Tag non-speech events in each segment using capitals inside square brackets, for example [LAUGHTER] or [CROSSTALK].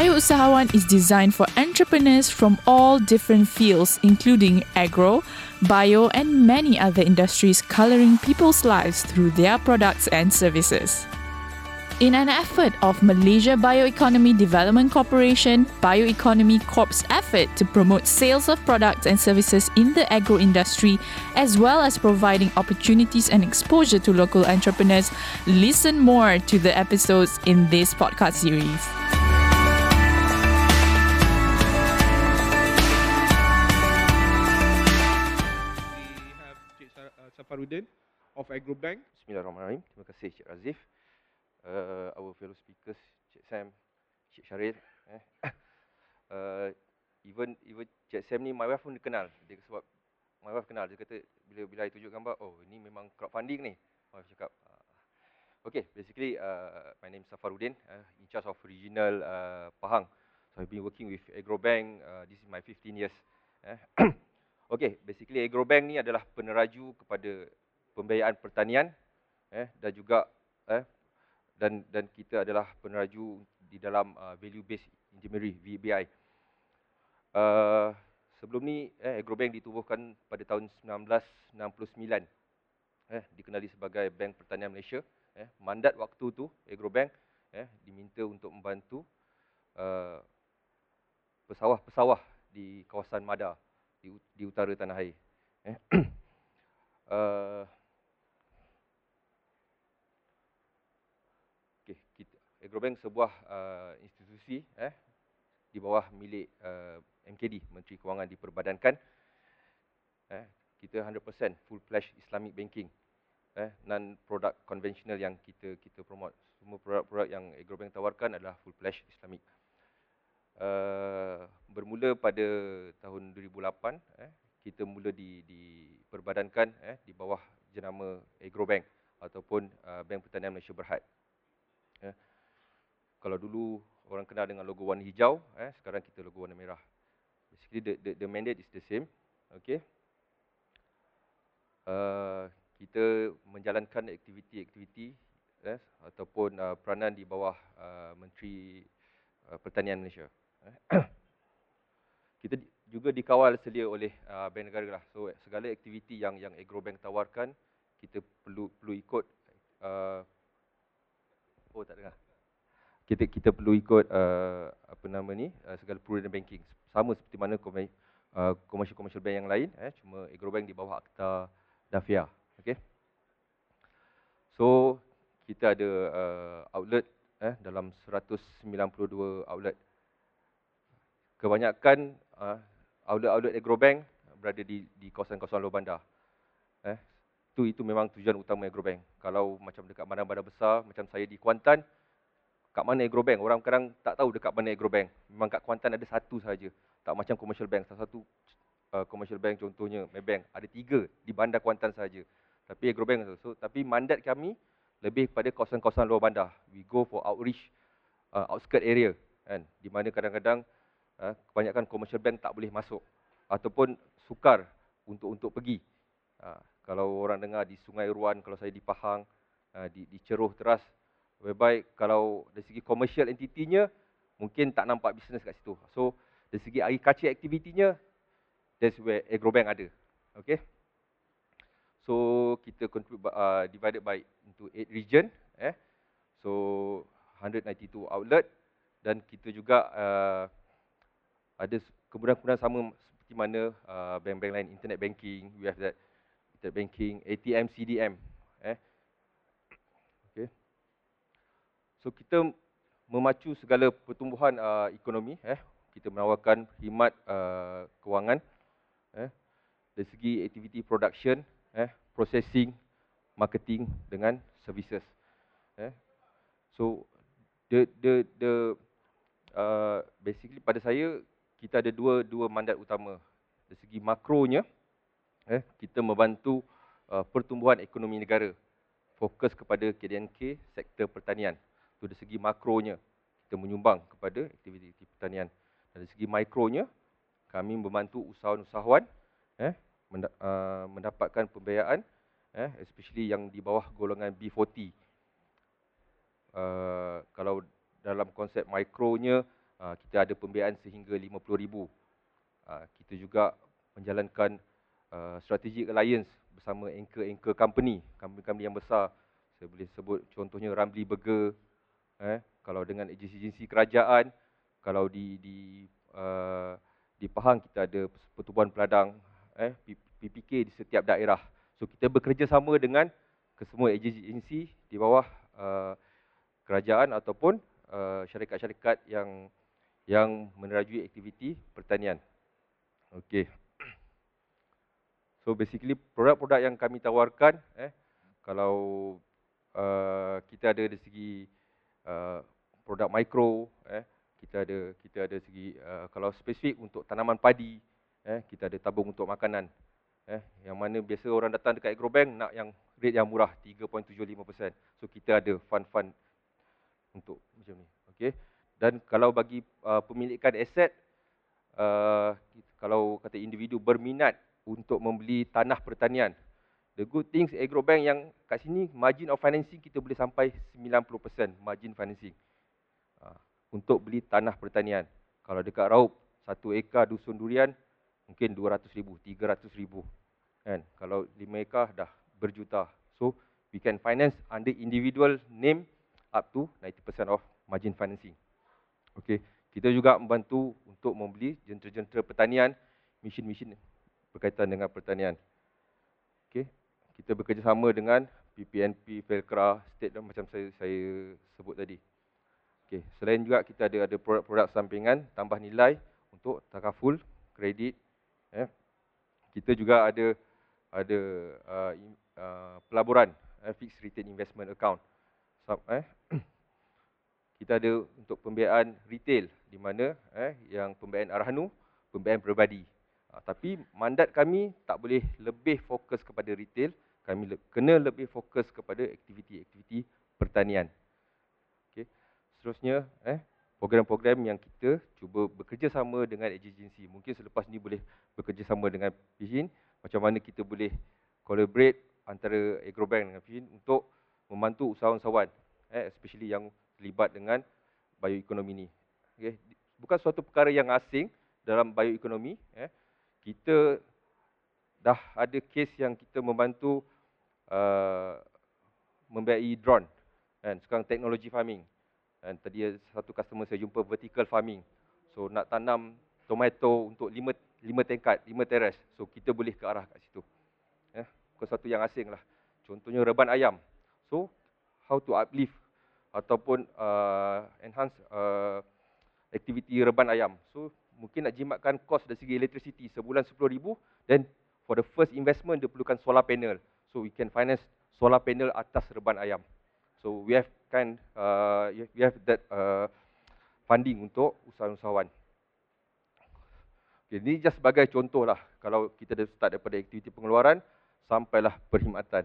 Bio Usahawan is designed for entrepreneurs from all different fields, including agro, bio, and many other industries coloring people's lives through their products and services. In an effort of Malaysia Bioeconomy Development Corporation, Bioeconomy Corp's effort to promote sales of products and services in the agro industry, as well as providing opportunities and exposure to local entrepreneurs, listen more to the episodes in this podcast series. Safarudin of Agrobank. Bismillahirrahmanirrahim. Terima kasih Cik Razif. Uh, our fellow speakers, Cik Sam, Cik Syaril. Eh. [COUGHS] uh, even even Cik Sam ni my wife pun kenal. Dia sebab my wife kenal. Dia kata bila bila I tunjuk gambar, oh ini memang crowdfunding ni. My wife cakap. Uh, okay, basically uh, my name is Safarudin, uh, in charge of regional uh, Pahang. So I've been working with Agrobank. Uh, this is my 15 years. Eh. [COUGHS] okay, basically Agrobank ni adalah peneraju kepada pembiayaan pertanian eh, dan juga eh, dan dan kita adalah peneraju di dalam uh, value based engineering VBI. Uh, sebelum ni eh, Agrobank ditubuhkan pada tahun 1969. Eh, dikenali sebagai Bank Pertanian Malaysia. Eh, mandat waktu tu Agrobank eh, diminta untuk membantu uh, pesawah-pesawah di kawasan Mada di, di utara tanah air. Eh. [CLEARS THROAT] uh, Okay, kita, Agrobank sebuah uh, institusi eh, di bawah milik uh, MKD, Menteri Kewangan diperbadankan. Eh, kita 100% full flash Islamic banking. Eh, non produk konvensional yang kita kita promote. Semua produk-produk yang Agrobank tawarkan adalah full flash Islamic. Uh, bermula pada tahun 2008 eh, kita mula di diperbadankan eh, di bawah jenama Agrobank ataupun uh, Bank Pertanian Malaysia Berhad. Eh, kalau dulu orang kenal dengan logo warna hijau, eh, sekarang kita logo warna merah. Basically the, the, the mandate is the same. Okay. Uh, kita menjalankan aktiviti-aktiviti eh, ataupun uh, peranan di bawah uh, Menteri Pertanian Malaysia. [COUGHS] Kita juga dikawal selia oleh uh, bank negara lah. So segala aktiviti yang yang Agrobank tawarkan kita perlu perlu ikut uh, oh tak dengar. Kita kita perlu ikut uh, apa nama ni uh, segala prudent banking sama seperti mana komen- uh, commercial commercial bank yang lain eh cuma Agrobank di bawah Akta Dafia. Okey. So kita ada uh, outlet eh dalam 192 outlet. Kebanyakan uh, outlet-outlet Agrobank berada di di kawasan-kawasan luar bandar. Eh tu itu memang tujuan utama Agrobank. Kalau macam dekat bandar-bandar besar macam saya di Kuantan kat mana Agrobank? Orang kadang tak tahu dekat mana Agrobank. Memang kat Kuantan ada satu saja. Tak macam commercial bank. Salah satu uh, commercial bank contohnya Maybank ada tiga di bandar Kuantan saja. Tapi Agrobank. So, tapi mandat kami lebih pada kawasan-kawasan luar bandar. We go for outreach uh, outskirt area kan di mana kadang-kadang uh, kebanyakan commercial bank tak boleh masuk ataupun sukar untuk untuk pergi. Uh, kalau orang dengar di Sungai Ruan, kalau saya di Pahang, uh, di di Ceroh Teras, whereby kalau dari segi commercial entity-nya mungkin tak nampak bisnes kat situ. So dari segi agriculture activity-nya that's where Agrobank ada. Okay. So kita contribute uh, divided by into 8 region eh. So 192 outlet dan kita juga uh, ada kemudahan-kemudahan sama seperti mana uh, bank-bank lain internet banking, we have that internet banking, ATM, CDM eh. Okay. So kita memacu segala pertumbuhan uh, ekonomi eh. Kita menawarkan khidmat uh, kewangan eh dari segi aktiviti production eh processing marketing dengan services eh. So the the the uh, basically pada saya kita ada dua dua mandat utama. Dari segi makronya eh kita membantu uh, pertumbuhan ekonomi negara. Fokus kepada KDNK sektor pertanian. Tu dari segi makronya kita menyumbang kepada aktiviti pertanian. Dari segi mikronya kami membantu usahawan-usahawan eh mendapatkan pembiayaan eh especially yang di bawah golongan B40. Uh, kalau dalam konsep mikronya uh, kita ada pembiayaan sehingga RM50,000. Uh, kita juga menjalankan uh, strategic alliance bersama anchor-anchor company, company-company yang besar. Saya boleh sebut contohnya Ramli Burger, eh, kalau dengan agensi-agensi kerajaan, kalau di di uh, di Pahang kita ada pertubuhan peladang eh PPK di setiap daerah. So kita bekerjasama dengan kesemua agensi di bawah uh, kerajaan ataupun uh, syarikat-syarikat yang yang menerajui aktiviti pertanian. Okey. So basically produk-produk yang kami tawarkan eh kalau uh, kita ada dari segi uh, produk mikro eh kita ada kita ada segi uh, kalau spesifik untuk tanaman padi eh kita ada tabung untuk makanan eh yang mana biasa orang datang dekat agrobank nak yang rate yang murah 3.75%. So kita ada fund-fund untuk macam ni. Okey. Dan kalau bagi uh, pemilikan aset uh, kalau kata individu berminat untuk membeli tanah pertanian The good things agrobank yang kat sini margin of financing kita boleh sampai 90% margin financing untuk beli tanah pertanian. Kalau dekat Raup, satu ekar dusun durian, mungkin 200 ribu, 300 ribu. Kan? Kalau lima ekar, dah berjuta. So, we can finance under individual name up to 90% of margin financing. Okay. Kita juga membantu untuk membeli jentera-jentera pertanian, mesin-mesin berkaitan dengan pertanian. Okay. Kita bekerjasama dengan PPNP, Felcra, State macam saya, saya sebut tadi. Okey, selain juga kita ada ada produk-produk sampingan tambah nilai untuk takaful kredit eh. Kita juga ada ada uh, uh, pelaburan eh, fixed return investment account. So, eh [CLEARS THROAT] kita ada untuk pembiayaan retail di mana eh yang pembiayaan arahnu, pembiayaan peribadi. Uh, tapi mandat kami tak boleh lebih fokus kepada retail, kami le- kena lebih fokus kepada aktiviti-aktiviti pertanian seterusnya eh program-program yang kita cuba bekerjasama dengan agensi. Mungkin selepas ni boleh bekerjasama dengan Fishin macam mana kita boleh collaborate antara Agrobank dengan Fishin untuk membantu usahawan-usahawan eh especially yang terlibat dengan bioekonomi ni. Okay. Bukan suatu perkara yang asing dalam bioekonomi eh kita dah ada kes yang kita membantu uh, membiayai drone kan sekarang teknologi farming dan tadi satu customer saya jumpa vertical farming. So nak tanam tomato untuk lima lima tingkat, lima teres. So kita boleh ke arah kat situ. Ya, bukan satu yang asing lah. Contohnya reban ayam. So how to uplift ataupun uh, enhance uh, aktiviti reban ayam. So mungkin nak jimatkan kos dari segi electricity sebulan RM10,000 then for the first investment dia perlukan solar panel. So we can finance solar panel atas reban ayam. So we have kan uh, we have that uh, funding untuk usahawan-usahawan. Okay, ini just sebagai contoh lah kalau kita dah start daripada aktiviti pengeluaran sampailah perkhidmatan.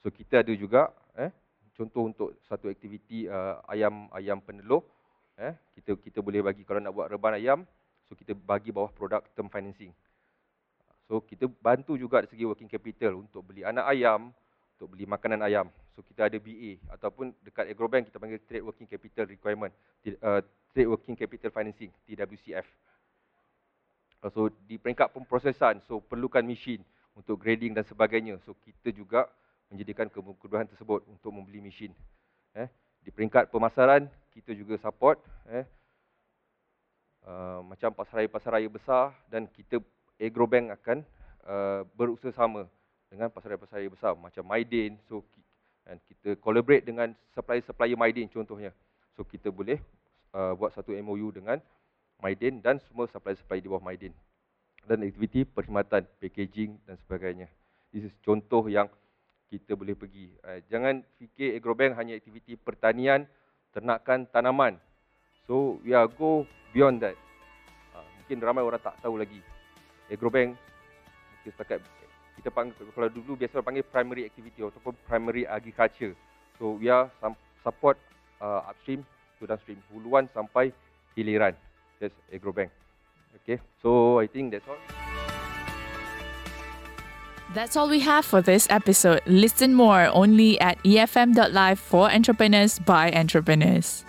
So kita ada juga eh, contoh untuk satu aktiviti uh, ayam ayam penelur. Eh, kita kita boleh bagi kalau nak buat reban ayam, so kita bagi bawah produk term financing. So kita bantu juga dari segi working capital untuk beli anak ayam, untuk beli makanan ayam. So kita ada BA ataupun dekat Agrobank kita panggil Trade Working Capital Requirement, uh, Trade Working Capital Financing, TWCF. Uh, so di peringkat pemprosesan, so perlukan mesin untuk grading dan sebagainya. So kita juga menjadikan kemudahan tersebut untuk membeli mesin. Eh, di peringkat pemasaran, kita juga support eh, uh, macam pasaraya-pasaraya besar dan kita Agrobank akan uh, berusaha sama dengan pasaraya-pasaraya besar macam Maidin. So and kita collaborate dengan supplier-supplier Maidin contohnya. So kita boleh uh, buat satu MOU dengan Maidin dan semua supplier-supplier di bawah Maidin. Dan aktiviti perkhidmatan, packaging dan sebagainya. This is contoh yang kita boleh pergi. Uh, jangan fikir Agrobank hanya aktiviti pertanian, ternakan, tanaman. So we are go beyond that. Uh, mungkin ramai orang tak tahu lagi. Agrobank kita setakat kita panggil kalau dulu biasa panggil primary activity ataupun primary agriculture. So we are support uh, upstream to downstream huluan sampai hiliran. That's agrobank. Okay. So I think that's all. That's all we have for this episode. Listen more only at efm.live for entrepreneurs by entrepreneurs.